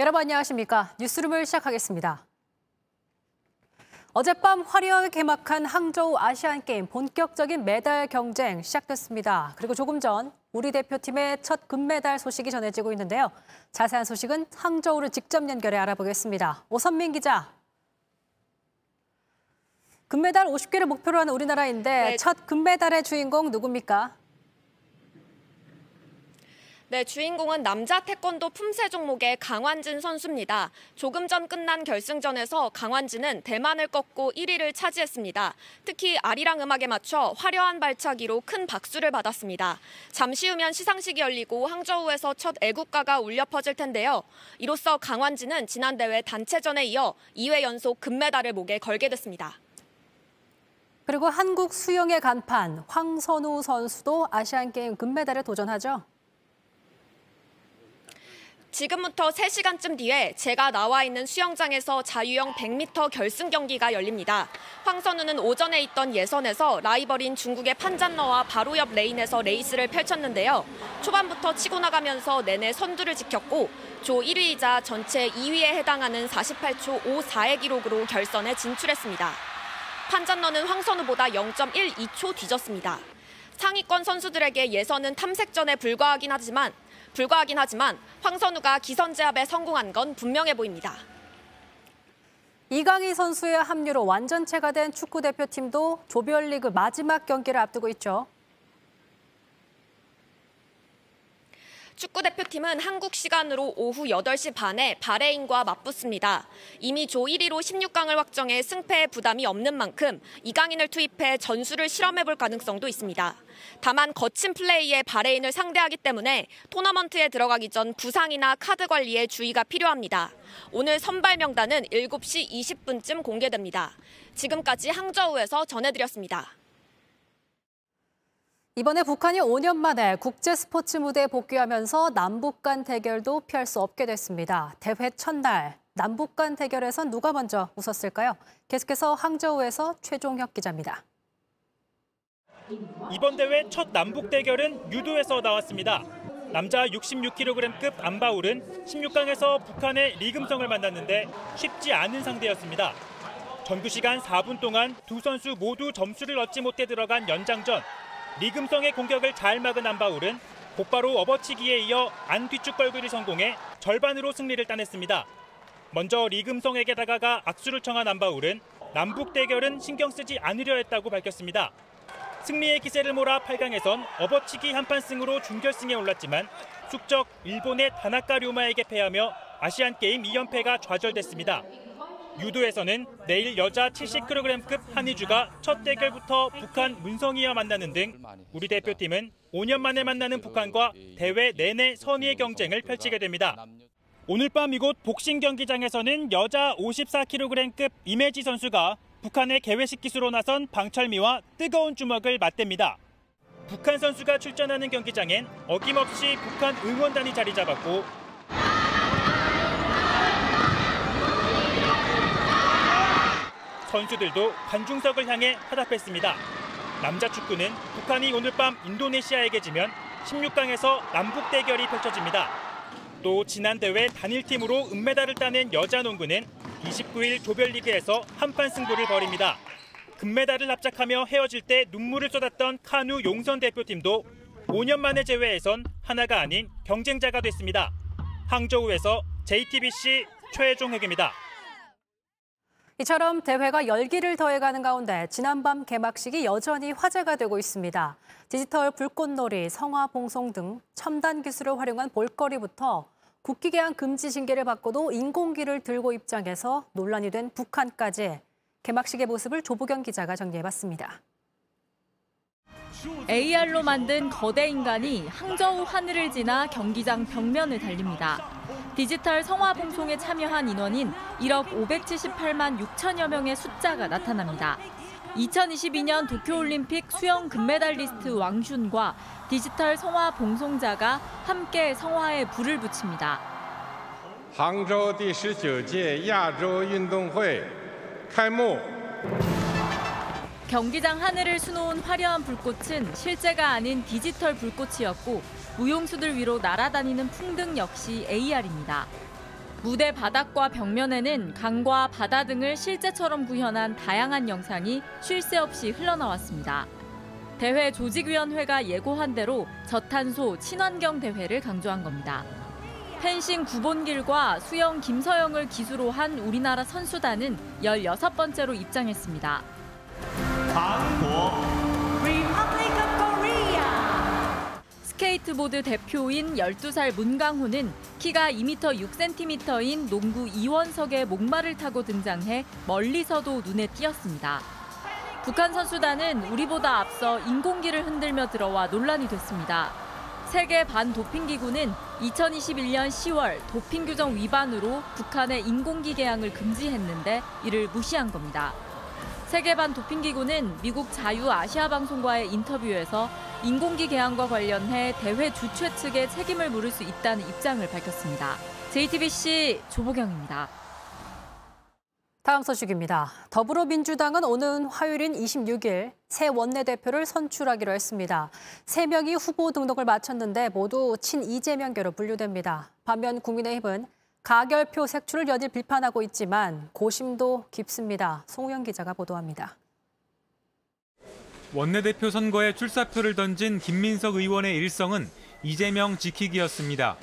여러분 안녕하십니까? 뉴스룸을 시작하겠습니다. 어젯밤 화려하게 개막한 항저우 아시안게임 본격적인 메달 경쟁 시작됐습니다. 그리고 조금 전 우리 대표팀의 첫 금메달 소식이 전해지고 있는데요. 자세한 소식은 항저우를 직접 연결해 알아보겠습니다. 오선민 기자. 금메달 50개를 목표로 하는 우리나라인데 네. 첫 금메달의 주인공 누굽니까? 네, 주인공은 남자 태권도 품새 종목의 강환진 선수입니다. 조금 전 끝난 결승전에서 강환진은 대만을 꺾고 1위를 차지했습니다. 특히 아리랑 음악에 맞춰 화려한 발차기로 큰 박수를 받았습니다. 잠시 후면 시상식이 열리고 항저우에서 첫 애국가가 울려 퍼질 텐데요. 이로써 강환진은 지난 대회 단체전에 이어 2회 연속 금메달을 목에 걸게 됐습니다. 그리고 한국 수영의 간판 황선우 선수도 아시안게임 금메달에 도전하죠. 지금부터 3시간쯤 뒤에 제가 나와 있는 수영장에서 자유형 100m 결승 경기가 열립니다. 황선우는 오전에 있던 예선에서 라이벌인 중국의 판잔러와 바로 옆 레인에서 레이스를 펼쳤는데요. 초반부터 치고 나가면서 내내 선두를 지켰고 조 1위이자 전체 2위에 해당하는 48초 54의 기록으로 결선에 진출했습니다. 판잔러는 황선우보다 0.12초 뒤졌습니다. 상위권 선수들에게 예선은 탐색전에 불과하긴 하지만 불과하긴 하지만 황선우가 기선 제압에 성공한 건 분명해 보입니다. 이강인 선수의 합류로 완전체가 된 축구 대표팀도 조별리그 마지막 경기를 앞두고 있죠. 축구 대표팀은 한국 시간으로 오후 8시 반에 바레인과 맞붙습니다. 이미 조 1위로 16강을 확정해 승패에 부담이 없는 만큼 이강인을 투입해 전술을 실험해 볼 가능성도 있습니다. 다만 거친 플레이에 바레인을 상대하기 때문에 토너먼트에 들어가기 전 부상이나 카드 관리에 주의가 필요합니다. 오늘 선발 명단은 7시 20분쯤 공개됩니다. 지금까지 항저우에서 전해드렸습니다. 이번에 북한이 5년 만에 국제 스포츠 무대에 복귀하면서 남북 간 대결도 피할 수 없게 됐습니다. 대회 첫날 남북 간 대결에선 누가 먼저 웃었을까요? 계속해서 항저우에서 최종혁 기자입니다. 이번 대회 첫 남북 대결은 유도에서 나왔습니다. 남자 66kg급 안바울은 16강에서 북한의 리금성을 만났는데 쉽지 않은 상대였습니다. 전구 시간 4분 동안 두 선수 모두 점수를 얻지 못해 들어간 연장전. 리금성의 공격을 잘 막은 안바울은 곧바로 업어치기에 이어 안 뒤축 걸기를 성공해 절반으로 승리를 따냈습니다. 먼저 리금성에게 다가가 악수를 청한 안바울은 남북 대결은 신경 쓰지 않으려 했다고 밝혔습니다. 승리의 기세를 몰아 8강에선 업어치기 한판 승으로 준결승에 올랐지만 숙적 일본의 다나카 류마에게 패하며 아시안게임 2연패가 좌절됐습니다. 유도에서는 내일 여자 70kg급 한희주가 첫 대결부터 북한 문성이와 만나는 등 우리 대표팀은 5년 만에 만나는 북한과 대회 내내 선의의 경쟁을 펼치게 됩니다. 오늘 밤 이곳 복싱 경기장에서는 여자 54kg급 이매지 선수가 북한의 개회식 기수로 나선 방철미와 뜨거운 주먹을 맞댑니다. 북한 선수가 출전하는 경기장엔 어김없이 북한 응원단이 자리 잡았고 선수들도 관중석을 향해 화답했습니다. 남자 축구는 북한이 오늘 밤 인도네시아에게 지면 16강에서 남북 대결이 펼쳐집니다. 또 지난 대회 단일팀으로 은메달을 따낸 여자 농구는 29일 조별리그에서 한판 승부를 벌입니다. 금메달을 납작하며 헤어질 때 눈물을 쏟았던 카누 용선 대표팀도 5년 만에 제외해선 하나가 아닌 경쟁자가 됐습니다. 항저우에서 JTBC 최종 혁입니다. 이처럼 대회가 열기를 더해가는 가운데 지난밤 개막식이 여전히 화제가 되고 있습니다. 디지털 불꽃놀이, 성화 봉송 등 첨단 기술을 활용한 볼거리부터 국기 개항 금지 징계를 받고도 인공기를 들고 입장해서 논란이 된 북한까지 개막식의 모습을 조보경 기자가 정리해봤습니다. AR로 만든 거대 인간이 항저우 하늘을 지나 경기장 벽면을 달립니다. 디지털 성화 봉송에 참여한 인원인 1억 578만 6천여 명의 숫자가 나타납니다. 2022년 도쿄올림픽 수영 금메달리스트 왕슌과 디지털 성화 봉송자가 함께 성화에 불을 붙입니다. 항저우 第十九届亚洲运动会开幕。 경기장 하늘을 수놓은 화려한 불꽃은 실제가 아닌 디지털 불꽃이었고 무용수들 위로 날아다니는 풍등 역시 AR입니다. 무대 바닥과 벽면에는 강과 바다 등을 실제처럼 구현한 다양한 영상이 쉴 새 없이 흘러나왔습니다. 대회 조직위원회가 예고한 대로 저탄소 친환경 대회를 강조한 겁니다. 펜싱 구본길과 수영 김서영을 기수로 한 우리나라 선수단은 16번째로 입장했습니다. 스케이트보드 대표인 12살 문강호는 키가 2m 6cm인 농구 이원석의 목마를 타고 등장해 멀리서도 눈에 띄었습니다. 북한 선수단은 우리보다 앞서 인공기를 흔들며 들어와 논란이 됐습니다. 세계 반도핑기구는 2021년 10월 도핑 규정 위반으로 북한의 인공기 개항을 금지했는데 이를 무시한 겁니다. 세계 반 도핑기구는 미국 자유아시아방송과의 인터뷰에서 인공기 개항과 관련해 대회 주최 측에 책임을 물을 수 있다는 입장을 밝혔습니다. JTBC 조보경입니다. 다음 소식입니다. 더불어민주당은 오는 화요일인 26일 새 원내대표를 선출하기로 했습니다. 세 명이 후보 등록을 마쳤는데 모두 친 이재명계로 분류됩니다. 반면 국민의힘은 가결표 색출을 연일 비판하고 있지만 고심도 깊습니다. 송우영 기자가 보도합니다. 원내대표 선거에 출사표를 던진 김민석 의원의 일성은 이재명 지키기였습니다.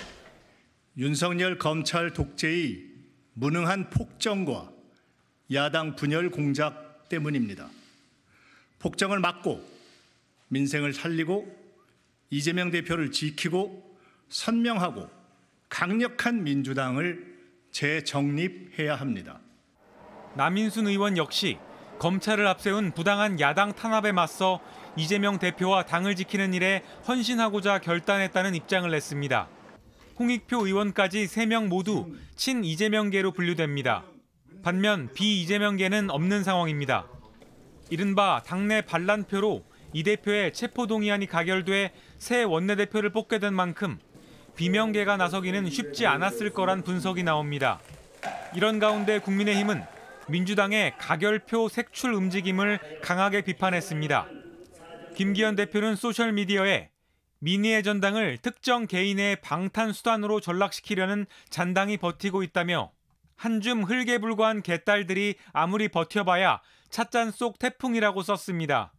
윤석열 검찰 독재의 무능한 폭정과 야당 분열 공작 때문입니다. 폭정을 막고 민생을 살리고 이재명 대표를 지키고 선명하고 강력한 민주당을 재정립해야 합니다. 남인순 의원 역시 검찰을 앞세운 부당한 야당 탄압에 맞서 이재명 대표와 당을 지키는 일에 헌신하고자 결단했다는 입장을 냈습니다. 홍익표 의원까지 3명 모두 친 이재명계로 분류됩니다. 반면 비이재명계는 없는 상황입니다. 이른바 당내 반란표로 이 대표의 체포동의안이 가결돼 새 원내대표를 뽑게 된 만큼 비명계가 나서기는 쉽지 않았을 거란 분석이 나옵니다. 이런 가운데 국민의힘은 민주당의 가결표 색출 움직임을 강하게 비판했습니다. 김기현 대표는 소셜미디어에 민의의 전당을 특정 개인의 방탄 수단으로 전락시키려는 잔당이 버티고 있다며 한줌 흘게 불과한 개딸들이 아무리 버텨봐야 찻잔 속 태풍이라고 썼습니다.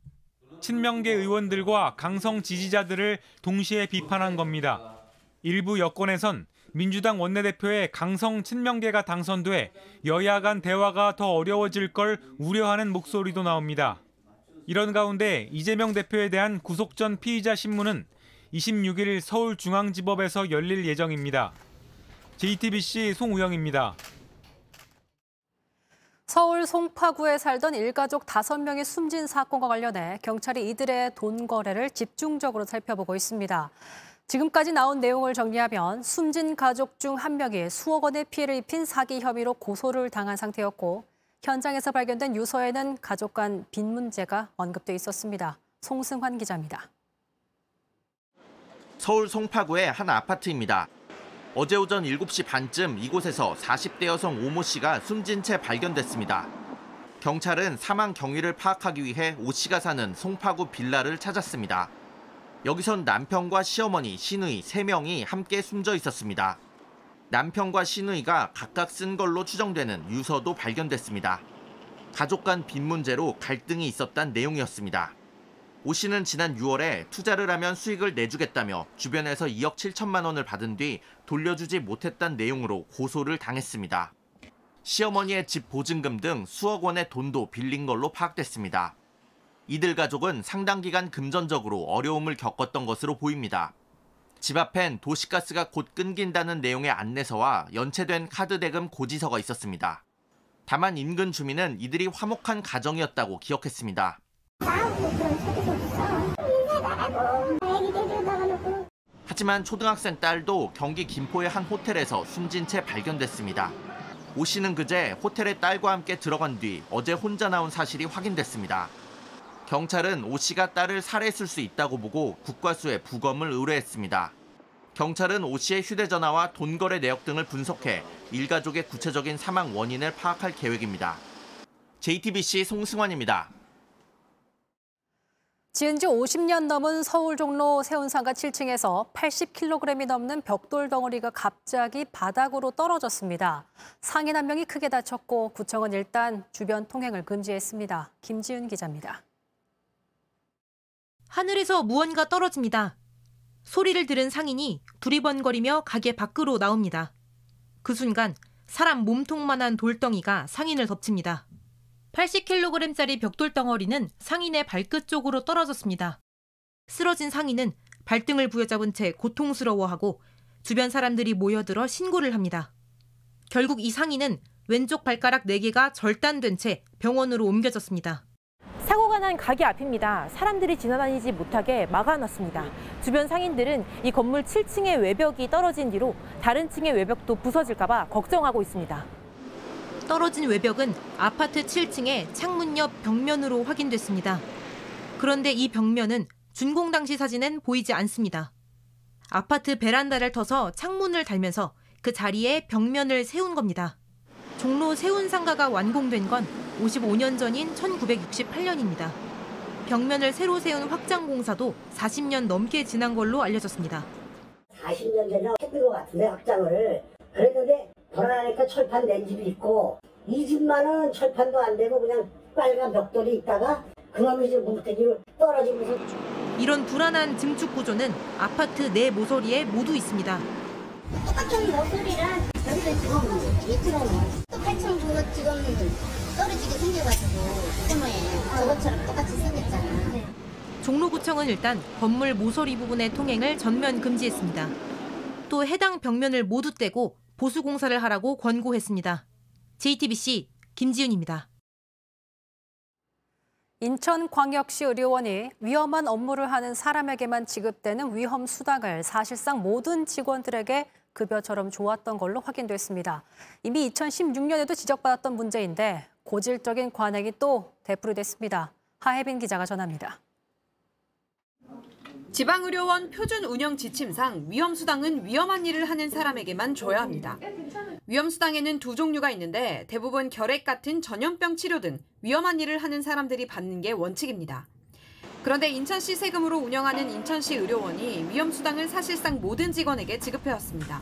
친명계 의원들과 강성 지지자들을 동시에 비판한 겁니다. 일부 여권에선 민주당 원내대표의 강성 친명계가 당선돼 여야 간 대화가 더 어려워질 걸 우려하는 목소리도 나옵니다. 이런 가운데 이재명 대표에 대한 구속 전 피의자 신문은 26일 서울중앙지법에서 열릴 예정입니다. JTBC 송우영입니다. 서울 송파구에 살던 일가족 5명이 숨진 사건과 관련해 경찰이 이들의 돈 거래를 집중적으로 살펴보고 있습니다. 지금까지 나온 내용을 정리하면 숨진 가족 중 한 명이 수억 원의 피해를 입힌 사기 혐의로 고소를 당한 상태였고 현장에서 발견된 유서에는 가족 간 빚 문제가 언급돼 있었습니다. 송승환 기자입니다. 서울 송파구의 한 아파트입니다. 어제 오전 7시 반쯤 이곳에서 40대 여성 오모 씨가 숨진 채 발견됐습니다. 경찰은 사망 경위를 파악하기 위해 오 씨가 사는 송파구 빌라를 찾았습니다. 여기선 남편과 시어머니, 시누이 3명이 함께 숨져 있었습니다. 남편과 시누이가 각각 쓴 걸로 추정되는 유서도 발견됐습니다. 가족 간 빚 문제로 갈등이 있었단 내용이었습니다. 오 씨는 지난 6월에 투자를 하면 수익을 내주겠다며 주변에서 2억 7천만 원을 받은 뒤 돌려주지 못했단 내용으로 고소를 당했습니다. 시어머니의 집 보증금 등 수억 원의 돈도 빌린 걸로 파악됐습니다. 이들 가족은 상당 기간 금전적으로 어려움을 겪었던 것으로 보입니다. 집 앞엔 도시가스가 곧 끊긴다는 내용의 안내서와 연체된 카드 대금 고지서가 있었습니다. 다만 인근 주민은 이들이 화목한 가정이었다고 기억했습니다. 하지만 초등학생 딸도 경기 김포의 한 호텔에서 숨진 채 발견됐습니다. 오 씨는 그제 호텔에 딸과 함께 들어간 뒤 어제 혼자 나온 사실이 확인됐습니다. 경찰은 오 씨가 딸을 살해했을 수 있다고 보고 국과수에 부검을 의뢰했습니다. 경찰은 오 씨의 휴대전화와 돈 거래 내역 등을 분석해 일가족의 구체적인 사망 원인을 파악할 계획입니다. JTBC 송승환입니다. 지은 지 50년 넘은 서울 종로 세운상가 7층에서 80kg이 넘는 벽돌 덩어리가 갑자기 바닥으로 떨어졌습니다. 상인 한 명이 크게 다쳤고 구청은 일단 주변 통행을 금지했습니다. 김지윤 기자입니다. 하늘에서 무언가 떨어집니다. 소리를 들은 상인이 두리번거리며 가게 밖으로 나옵니다. 그 순간 사람 몸통만한 돌덩이가 상인을 덮칩니다. 80kg짜리 벽돌 덩어리는 상인의 발끝 쪽으로 떨어졌습니다. 쓰러진 상인은 발등을 부여잡은 채 고통스러워하고 주변 사람들이 모여들어 신고를 합니다. 결국 이 상인은 왼쪽 발가락 4개가 절단된 채 병원으로 옮겨졌습니다. 사고가 난 가게 앞입니다. 사람들이 지나다니지 못하게 막아놨습니다. 주변 상인들은 이 건물 7층의 외벽이 떨어진 뒤로 다른 층의 외벽도 부서질까봐 걱정하고 있습니다. 떨어진 외벽은 아파트 7층의 창문 옆 벽면으로 확인됐습니다. 그런데 이 벽면은 준공 당시 사진엔 보이지 않습니다. 아파트 베란다를 터서 창문을 달면서 그 자리에 벽면을 세운 겁니다. 종로 세운 상가가 완공된 건 55년 전인 1968년입니다. 벽면을 새로 세운 확장 공사도 40년 넘게 지난 걸로 알려졌습니다. 40년 전에 했던 것 같은데 확장을 그랬는데 불안하니까 철판 낸 집이 있고 이 집만은 철판도 안 되고 그냥 빨간 벽돌이 있다가 그놈이 이제 뭉태기로 떨어지면서 이런 불안한 증축 구조는 아파트 내 모서리에 모두 있습니다. 똑같은 모서리랑 여기도 지금 있더라고요. 똑같은 그거 지금 떨어지게 생겨가지고 그거예요. 저것처럼 똑같이 생겼잖아. 종로구청은 일단 건물 모서리 부분의 통행을 전면 금지했습니다. 또 해당 벽면을 모두 떼고 보수 공사를 하라고 권고했습니다. JTBC 김지윤입니다. 인천광역시 의료원이 위험한 업무를 하는 사람에게만 지급되는 위험 수당을 사실상 모든 직원들에게 급여처럼 좋았던 걸로 확인됐습니다. 이미 2016년에도 지적받았던 문제인데 고질적인 관행이 또 되풀이됐습니다. 하혜빈 기자가 전합니다. 지방의료원 표준 운영 지침상 위험수당은 위험한 일을 하는 사람에게만 줘야 합니다. 위험수당에는 두 종류가 있는데 대부분 결핵 같은 전염병 치료 등 위험한 일을 하는 사람들이 받는 게 원칙입니다. 그런데 인천시 세금으로 운영하는 인천시 의료원이 위험수당을 사실상 모든 직원에게 지급해왔습니다.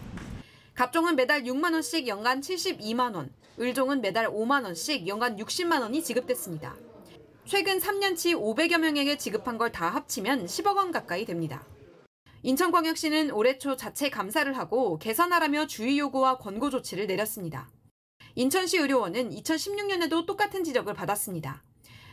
갑종은 매달 6만 원씩 연간 72만 원, 을종은 매달 5만 원씩 연간 60만 원이 지급됐습니다. 최근 3년치 500여 명에게 지급한 걸 다 합치면 10억 원 가까이 됩니다. 인천광역시는 올해 초 자체 감사를 하고 개선하라며 주의 요구와 권고 조치를 내렸습니다. 인천시 의료원은 2016년에도 똑같은 지적을 받았습니다.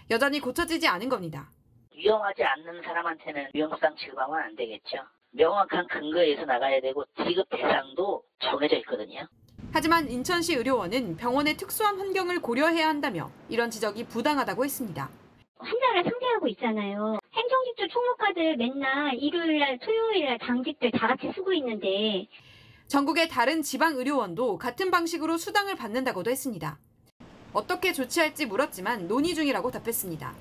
여전히 고쳐지지 않은 겁니다. 위험하지 않는 사람한테는 위험수당 지급하면 안 되겠죠. 명확한 근거에서 나가야 되고 지급 대상도 정해져 있거든요. 하지만 인천시 의료원은 병원의 특수한 환경을 고려해야 한다며 이런 지적이 부당하다고 했습니다. 환자를 상대하고 있잖아요. 행정직주 총무과들 맨날 일요일날, 토요일날 당직들 다 같이 쓰고 있는데 전국의 다른 지방 의료원도 같은 방식으로 수당을 받는다고도 했습니다. 어떻게 조치할지 물었지만 논의 중이라고 답했습니다.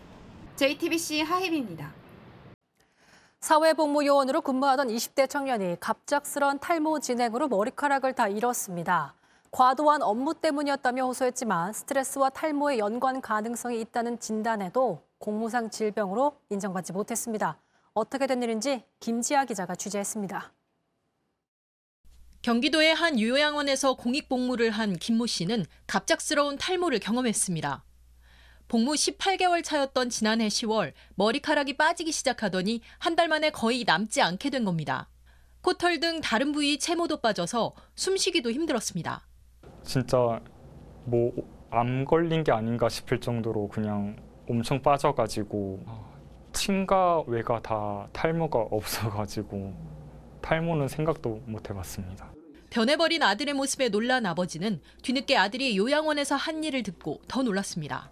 JTBC 하혜비입니다. 사회복무요원으로 근무하던 20대 청년이 갑작스런 탈모 진행으로 머리카락을 다 잃었습니다. 과도한 업무 때문이었다며 호소했지만 스트레스와 탈모의 연관 가능성이 있다는 진단에도 공무상 질병으로 인정받지 못했습니다. 어떻게 된 일인지 김지아 기자가 취재했습니다. 경기도의 한 요양원에서 공익 복무를 한 김모 씨는 갑작스러운 탈모를 경험했습니다. 복무 18개월 차였던 지난해 10월 머리카락이 빠지기 시작하더니 한 달 만에 거의 남지 않게 된 겁니다. 코털 등 다른 부위 채모도 빠져서 숨쉬기도 힘들었습니다. 진짜 뭐 암 걸린 게 아닌가 싶을 정도로 그냥 엄청 빠져가지고 친가 외가 다 탈모가 없어가지고 탈모는 생각도 못 해봤습니다. 변해버린 아들의 모습에 놀란 아버지는 뒤늦게 아들이 요양원에서 한 일을 듣고 더 놀랐습니다.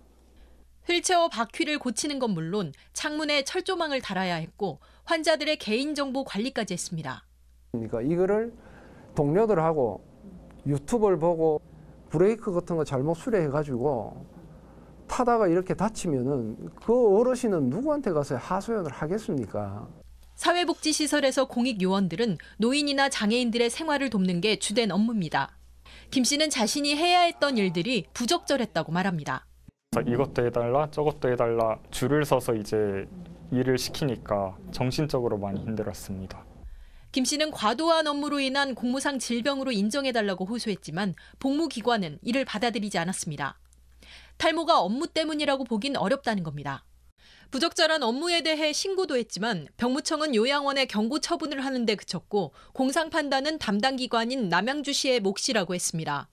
휠체어 바퀴를 고치는 건 물론 창문에 철조망을 달아야 했고 환자들의 개인정보 관리까지 했습니다. 그러니까 이거를 동료들하고 유튜브를 보고 브레이크 같은 거 잘못 수리해가지고 타다가 이렇게 다치면은 그 어르신은 누구한테 가서 하소연을 하겠습니까? 사회복지시설에서 공익 요원들은 노인이나 장애인들의 생활을 돕는 게 주된 업무입니다. 김 씨는 자신이 해야 했던 일들이 부적절했다고 말합니다. 이것도 해달라 저것도 해달라 줄을 서서 이제 일을 시키니까 정신적으로 많이 힘들었습니다. 김 씨는 과도한 업무로 인한 공무상 질병으로 인정해달라고 호소했지만 복무기관은 이를 받아들이지 않았습니다. 탈모가 업무 때문이라고 보긴 어렵다는 겁니다. 부적절한 업무에 대해 신고도 했지만 병무청은 요양원에 경고 처분을 하는데 그쳤고 공상 판단은 담당 기관인 남양주시의 몫이라고 했습니다.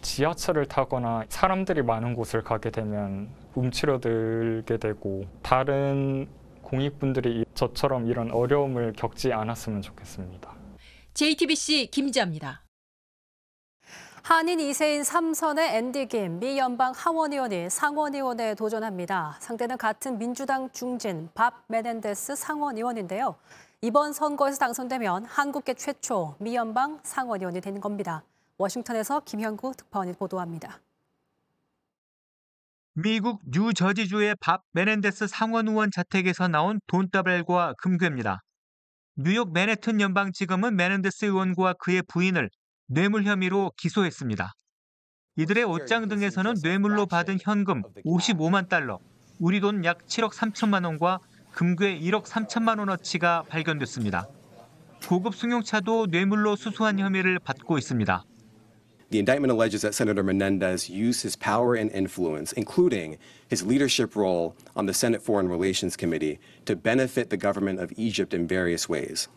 지하철을 타거나 사람들이 많은 곳을 가게 되면 움츠러들게 되고 다른 공익분들이 저처럼 이런 어려움을 겪지 않았으면 좋겠습니다. JTBC 김지아입니다. 한인 2세인 삼선의 앤디 김, 미 연방 하원의원이 상원의원에 도전합니다. 상대는 같은 민주당 중진 밥 메넨데스 상원의원인데요. 이번 선거에서 당선되면 한국계 최초 미 연방 상원의원이 되는 겁니다. 워싱턴에서 김현구 특파원이 보도합니다. 미국 뉴저지주의 밥 메넨데스 상원 의원 자택에서 나온 돈다발과 금괴입니다. 뉴욕 맨해튼 연방지검은 메넨데스 의원과 그의 부인을 뇌물 혐의로 기소했습니다. 이들의 옷장 등에서는 뇌물로 받은 현금 55만 달러, 우리 돈 약 7억 3천만 원과 금괴 1억 3천만 원어치가 발견됐습니다. 고급 승용차도 뇌물로 수수한 혐의를 받고 있습니다. The indictment alleges that Senator Menendez used his power and influence, including his leadership role on the Senate Foreign Relations Committee, to benefit the government of Egypt in various ways.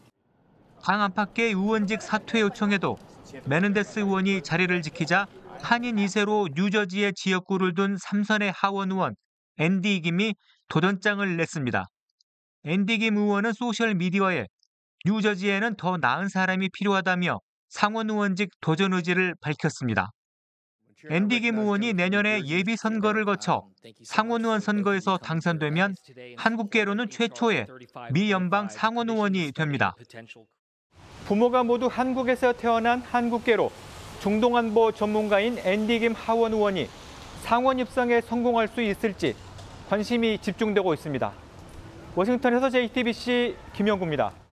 당 안팎의 의원직 사퇴 요청에도 메넨데스 의원이 자리를 지키자 한인 2세로 뉴저지의 지역구를 둔 삼선의 하원 의원 앤디 김이 도전장을 냈습니다. 앤디 김 의원은 소셜 미디어에 뉴저지에는 더 나은 사람이 필요하다며 상원 의원직 도전 의지를 밝혔습니다. 앤디 김 의원이 내년에 예비 선거를 거쳐 상원 의원 선거에서 당선되면 한국계로는 최초의 미 연방 상원 의원이 됩니다. 부모가 모두 한국에서 태어난 한국계로 중동안보 전문가인 앤디 김 하원 의원이 상원 입성에 성공할 수 있을지 관심이 집중되고 있습니다. 워싱턴에서 JTBC 김영구입니다.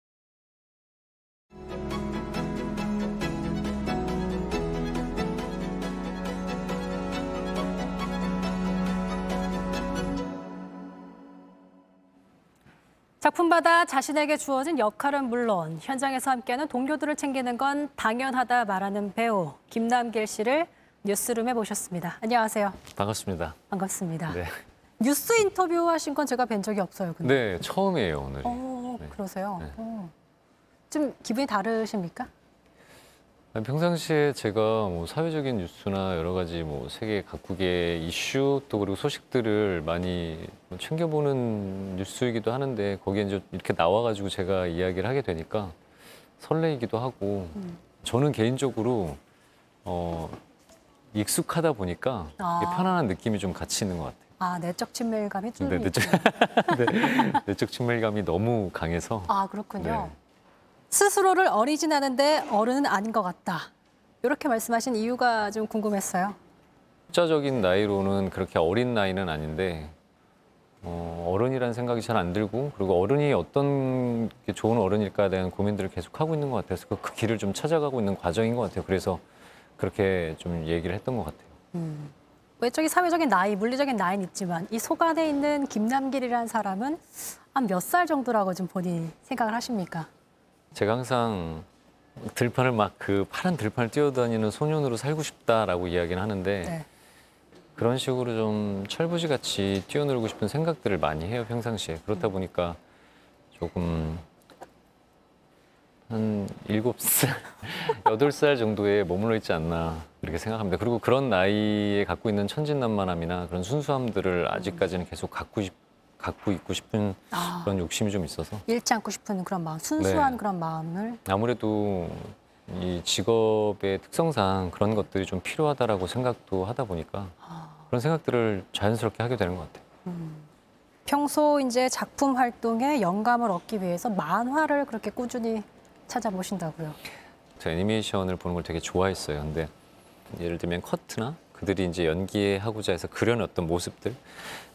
작품마다 자신에게 주어진 역할은 물론 현장에서 함께하는 동료들을 챙기는 건 당연하다 말하는 배우 김남길 씨를 뉴스룸에 모셨습니다. 안녕하세요. 반갑습니다. 반갑습니다. 네. 뉴스 인터뷰 하신 건 제가 뵌 적이 없어요. 근데. 네, 처음이에요, 오늘. 어, 네. 그러세요? 네. 어. 좀 기분이 다르십니까? 아니, 평상시에 제가 뭐 사회적인 뉴스나 여러 가지 뭐 세계 각국의 이슈 또 그리고 소식들을 많이 뭐 챙겨보는 뉴스이기도 하는데 거기에 이제 이렇게 나와가지고 제가 이야기를 하게 되니까 설레이기도 하고 음. 저는 개인적으로 어, 익숙하다 보니까 아. 편안한 느낌이 좀 같이 있는 것 같아요. 아, 내적 친밀감이 좀 네, 내적, 네, 내적 친밀감이 너무 강해서 아, 그렇군요. 네. 스스로를 어리진하는데 어른은 아닌 것 같다. 이렇게 말씀하신 이유가 좀 궁금했어요. 숫자적인 나이로는 그렇게 어린 나이는 아닌데 어, 어른이라는 생각이 잘 안 들고 그리고 어른이 어떤 게 좋은 어른일까에 대한 고민들을 계속 하고 있는 것 같아서 그, 그 길을 좀 찾아가고 있는 과정인 것 같아요. 그래서 그렇게 좀 얘기를 했던 것 같아요. 음. 외적인 사회적인 나이, 물리적인 나이는 있지만 이 속 안에 있는 김남길이라는 사람은 한 몇 살 정도라고 좀 본인이 생각을 하십니까? 제가 항상 들판을 막 그 파란 들판을 뛰어다니는 소년으로 살고 싶다라고 이야기는 하는데 네. 그런 식으로 좀 철부지 같이 뛰어놀고 싶은 생각들을 많이 해요 평상시에 그렇다 보니까 조금 한 일곱 살, 여덟 살 정도에 머물러 있지 않나 그렇게 생각합니다. 그리고 그런 나이에 갖고 있는 천진난만함이나 그런 순수함들을 아직까지는 계속 갖고 싶, 갖고 있고 싶은 아. 그런 욕심이 좀 있어서 잃지 않고 싶은 그런 마음, 순수한 네. 그런 마음을 아무래도 이 직업의 특성상 그런 것들이 좀 필요하다라고 생각도 하다 보니까 그런 생각들을 자연스럽게 하게 되는 것 같아요. 평소 이제 작품 활동에 영감을 얻기 위해서 만화를 그렇게 꾸준히 찾아보신다고요. 저 애니메이션을 보는 걸 되게 좋아했어요. 근데 예를 들면 커트나 그들이 이제 연기하고자 해서 그려냈던 모습들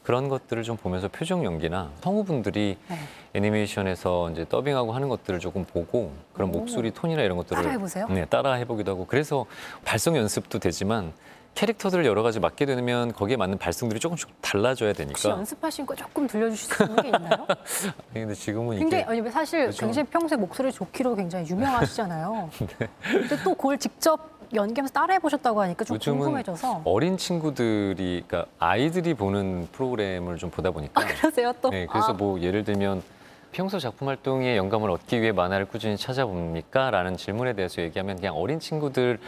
그런 것들을 좀 보면서 표정 연기나 성우분들이 네. 애니메이션에서 이제 더빙하고 하는 것들을 조금 보고 그런 오. 목소리 톤이나 이런 것들을 따라해보세요? 네, 따라 해보기도 하고 그래서 발성 연습도 되지만 캐릭터들을 여러 가지 맡게 되면 거기에 맞는 발성들이 조금씩 달라져야 되니까. 혹시 연습하신 거 조금 들려주실 수 있는 게 있나요? 아니, 근데 지금은 굉장히 이게 아니 사실 요즘- 굉장히 평소에 목소리 좋기로 굉장히 유명하시잖아요. 네. 근데 또 그걸 직접 연기하면서 따라해 보셨다고 하니까 좀 궁금해져서 어린 친구들이 그러니까 아이들이 보는 프로그램을 좀 보다 보니까 그러세요 또. 네, 그래서 아, 뭐 예를 들면 평소 작품 활동에 영감을 얻기 위해 만화를 꾸준히 찾아봅니까? 라는 질문에 대해서 얘기하면 그냥 어린 친구들의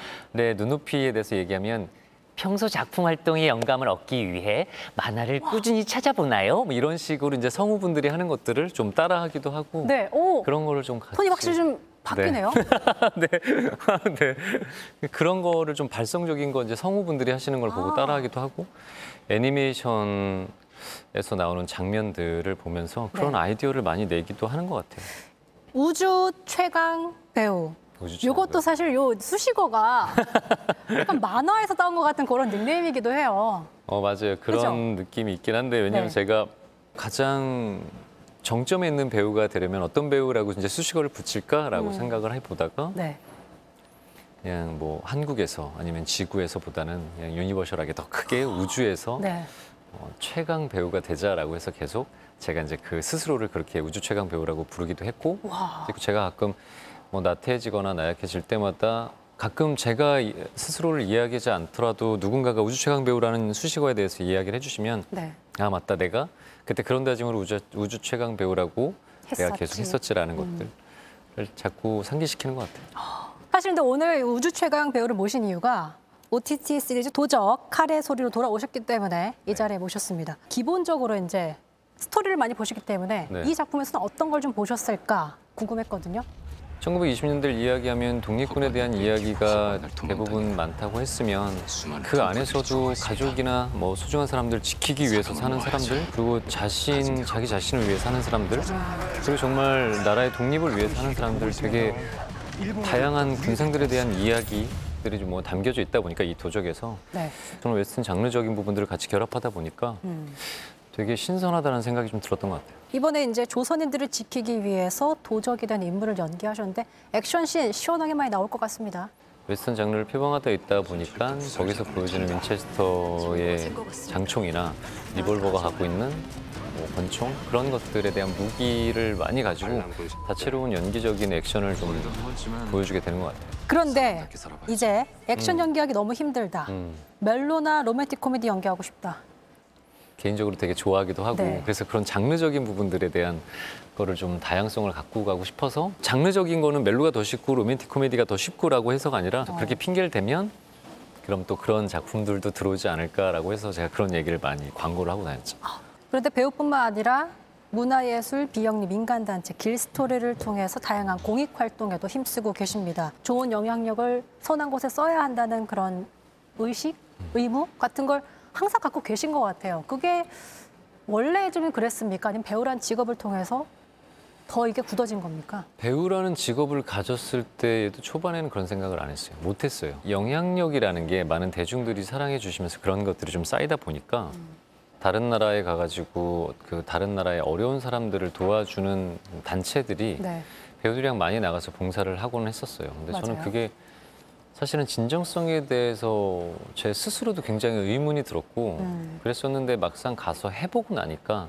눈높이에 대해서 얘기하면 평소 작품 활동에 영감을 얻기 위해 만화를 꾸준히 찾아보나요? 뭐 이런 식으로 이제 성우분들이 하는 것들을 좀 따라하기도 하고 네, 오 그런 거를 좀 같이 톤이 확실히 좀 바뀌네요. 네. 네. 그런 거를 좀 발성적인 거 이제 성우분들이 하시는 걸 보고 아. 따라하기도 하고 애니메이션에서 나오는 장면들을 보면서 그런 네. 아이디어를 많이 내기도 하는 것 같아요. 우주 최강 배우. 이것도 사실 요 수식어가 약간 만화에서 따온 것 같은 그런 닉네임이기도 해요. 어 맞아요. 그런 그죠? 느낌이 있긴 한데 왜냐면 네. 제가 가장 정점에 있는 배우가 되려면 어떤 배우라고 이제 수식어를 붙일까라고 음. 생각을 해보다가 네. 그냥 뭐 한국에서 아니면 지구에서보다는 그냥 유니버셜하게 더 크게 우주에서 네. 어, 최강 배우가 되자라고 해서 계속 제가 이제 그 스스로를 그렇게 우주 최강 배우라고 부르기도 했고 와. 그리고 제가 가끔 뭐 나태해지거나 나약해질 때마다 가끔 제가 이- 스스로를 이야기하지 않더라도 누군가가 우주 최강 배우라는 수식어에 대해서 이야기를 해주시면 네. 아 맞다 내가 그때 그런 다짐으로 우주, 우주 최강 배우라고 내가 계속 했었지. 했었지라는 음. 것들을 자꾸 상기시키는 것 같아요. 사실 근데 오늘 우주 최강 배우를 모신 이유가 OTT 시리즈 도적 칼의 소리로 돌아오셨기 때문에 이 자리에 모셨습니다. 기본적으로 이제 스토리를 많이 보시기 때문에 네. 이 작품에서는 어떤 걸 좀 보셨을까 궁금했거든요. 1920년대를 이야기하면 독립군에 대한 이야기가 대부분 많다고 했으면 그 안에서도 가족이나 뭐 소중한 사람들 지키기 위해서 사는 사람들 그리고 자신 자기 자신을 위해 사는 사람들 그리고 정말 나라의 독립을 위해 사는 사람들 되게 다양한 군상들에 대한 이야기 들이 좀뭐 담겨져 있다 보니까 이 도적에서 네. 저는 웨스턴 장르적인 부분들을 같이 결합하다 보니까 음. 되게 신선하다는 생각이 좀 들었던 것 같아요. 이번에 이제 조선인들을 지키기 위해서 도적이 된 인물을 연기하셨는데 액션씬 시원하게 많이 나올 것 같습니다. 웨스턴 장르를 표방하고 있다 보니까 거기서 보여지는 윈체스터의 장총이나 리볼버가 갖고 있는 뭐 권총 그런 것들에 대한 무기를 많이 가지고 다채로운 연기적인 액션을 좀 보여주게 되는 것 같아요. 그런데 이제 액션 음. 연기하기 너무 힘들다. 음, 멜로나 로맨틱 코미디 연기하고 싶다. 개인적으로 되게 좋아하기도 하고 네. 그래서 그런 장르적인 부분들에 대한 거를 좀 다양성을 갖고 가고 싶어서 장르적인 거는 멜로가 더 쉽고 로맨틱 코미디가 더 쉽고라고 해서가 아니라 어. 그렇게 핑계를 대면 그럼 또 그런 작품들도 들어오지 않을까라고 해서 제가 그런 얘기를 많이 광고를 하고 다녔죠. 그런데 배우뿐만 아니라 문화예술 비영리 민간단체 길스토리를 통해서 다양한 공익 활동에도 힘쓰고 계십니다. 좋은 영향력을 선한 곳에 써야 한다는 그런 의식, 의무 같은 걸 항상 갖고 계신 것 같아요. 그게 원래 좀 그랬습니까? 아니면 배우란 직업을 통해서 더 이게 굳어진 겁니까? 배우라는 직업을 가졌을 때에도 초반에는 그런 생각을 안 했어요. 못 했어요. 영향력이라는 게 많은 대중들이 사랑해 주시면서 그런 것들이 좀 쌓이다 보니까 다른 나라에 가가지고 그 다른 나라의 어려운 사람들을 도와주는 단체들이 네. 배우들이랑 많이 나가서 봉사를 하고는 했었어요. 근데 저는 맞아요. 그게 사실은 진정성에 대해서 제 스스로도 굉장히 의문이 들었고 음. 그랬었는데 막상 가서 해보고 나니까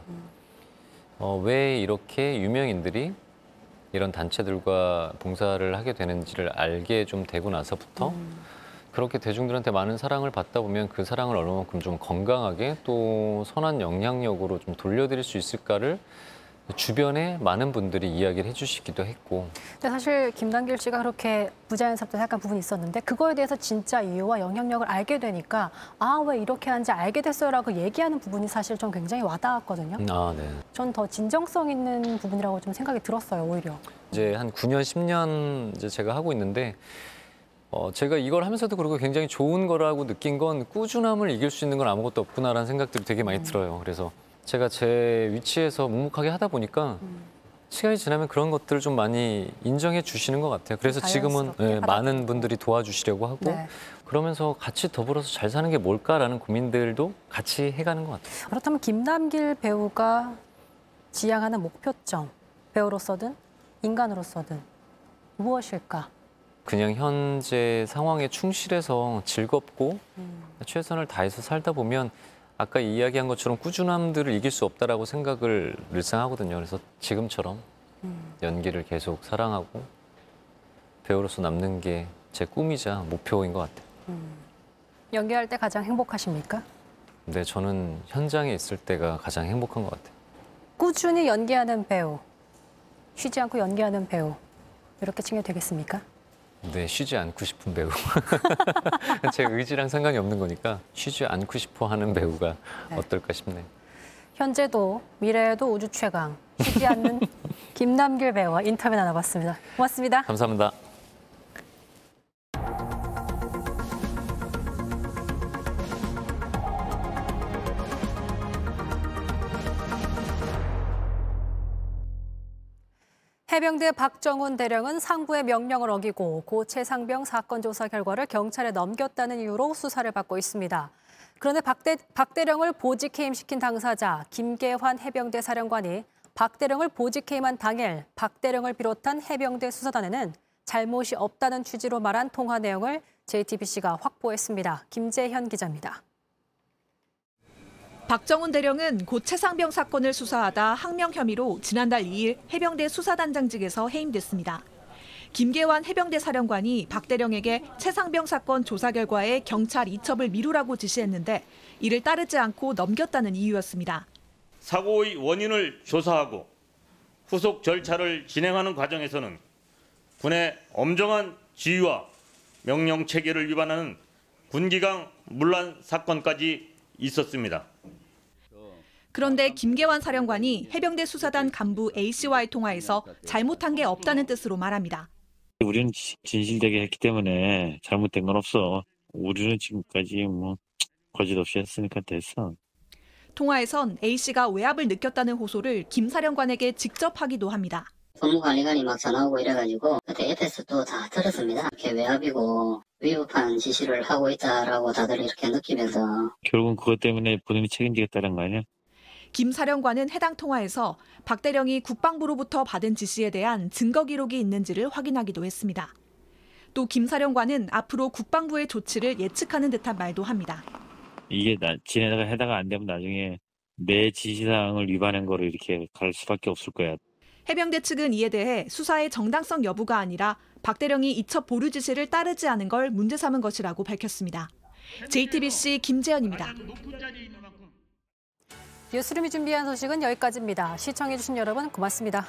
어, 왜 이렇게 유명인들이 이런 단체들과 봉사를 하게 되는지를 알게 좀 되고 나서부터 음. 그렇게 대중들한테 많은 사랑을 받다 보면 그 사랑을 얼마만큼 좀 건강하게 또 선한 영향력으로 좀 돌려드릴 수 있을까를 주변에 많은 분들이 이야기를 해주시기도 했고 근데 사실 김단길 씨가 그렇게 부자연스럽다 생각한 부분이 있었는데 그거에 대해서 진짜 이유와 영향력을 알게 되니까 아 왜 이렇게 하는지 알게 됐어요라고 얘기하는 부분이 사실 좀 굉장히 와닿았거든요. 아, 네. 전 더 진정성 있는 부분이라고 좀 생각이 들었어요 오히려. 이제 한 9년, 10년 이제 제가 하고 있는데 어, 제가 이걸 하면서도 그리고 굉장히 좋은 거라고 느낀 건 꾸준함을 이길 수 있는 건 아무것도 없구나라는 생각들이 되게 많이 들어요. 그래서 제가 제 위치에서 묵묵하게 하다 보니까 시간이 지나면 그런 것들을 좀 많이 인정해 주시는 것 같아요. 그래서 지금은 예, 많은 분들이 도와주시려고 하고 네. 그러면서 같이 더불어서 잘 사는 게 뭘까라는 고민들도 같이 해가는 것 같아요. 그렇다면 김남길 배우가 지향하는 목표점 배우로서든 인간으로서든 무엇일까? 그냥 현재 상황에 충실해서 즐겁고 최선을 다해서 살다 보면 아까 이야기한 것처럼 꾸준함들을 이길 수 없다라고 생각을 늘상 하거든요. 그래서 지금처럼 연기를 계속 사랑하고 배우로서 남는 게 제 꿈이자 목표인 것 같아요. 연기할 때 가장 행복하십니까? 근데 저는 현장에 있을 때가 가장 행복한 것 같아요. 꾸준히 연기하는 배우, 쉬지 않고 연기하는 배우 이렇게 칭해 되겠습니까? 네, 쉬지 않고 싶은 배우. 제 의지랑 상관이 없는 거니까 쉬지 않고 싶어 하는 배우가 어떨까 싶네요. 현재도 미래에도 우주 최강 쉬지 않는 김남길 배우와 인터뷰 나눠봤습니다. 고맙습니다. 감사합니다. 해병대 박정훈 대령은 상부의 명령을 어기고 고 최상병 사건 조사 결과를 경찰에 넘겼다는 이유로 수사를 받고 있습니다. 그런데 박, 대, 박 대령을 보직 해임시킨 당사자 김계환 해병대 사령관이 박 대령을 보직 해임한 당일 박 대령을 비롯한 해병대 수사단에는 잘못이 없다는 취지로 말한 통화 내용을 JTBC가 확보했습니다. 김재현 기자입니다. 박정훈 대령은 고 최상병 사건을 수사하다 항명 혐의로 지난달 2일 해병대 수사단장직에서 해임됐습니다. 김계환 해병대 사령관이 박 대령에게 최상병 사건 조사 결과에 경찰 이첩을 미루라고 지시했는데 이를 따르지 않고 넘겼다는 이유였습니다. 사고의 원인을 조사하고 후속 절차를 진행하는 과정에서는 군의 엄정한 지휘와 명령 체계를 위반하는 군기강 문란 사건까지 있었습니다. 그런데 김계환 사령관이 해병대 수사단 간부 A씨와의 통화에서 잘못한 게 없다는 뜻으로 말합니다. 우리는 진실되게 했기 때문에 잘못된 건 없어. 우리는 지금까지 뭐 거짓 없이 했으니까 됐어. 통화에선 A씨가 외압을 느꼈다는 호소를 김 사령관에게 직접 하기도 합니다. 법무관리관이 막 전화 오고 이래가지고 그때 옆에서 또 다 들었습니다. 이렇게 외압이고 위법한 지시를 하고 있다라고 다들 이렇게 느끼면서 결국은 그것 때문에 본인이 책임지겠다는 거 아니야? 김 사령관은 해당 통화에서 박 대령이 국방부로부터 받은 지시에 대한 증거 기록이 있는지를 확인하기도 했습니다. 또 김 사령관은 앞으로 국방부의 조치를 예측하는 듯한 말도 합니다. 이게 나, 지네가 해다가 안 되면 나중에 내 지시사항을 위반한 거로 이렇게 갈 수밖에 없을 거야. 해병대 측은 이에 대해 수사의 정당성 여부가 아니라 박 대령이 이첩 보류 지시를 따르지 않은 걸 문제 삼은 것이라고 밝혔습니다. JTBC 김재현입니다. 뉴스룸이 준비한 소식은 여기까지입니다. 시청해주신 여러분 고맙습니다.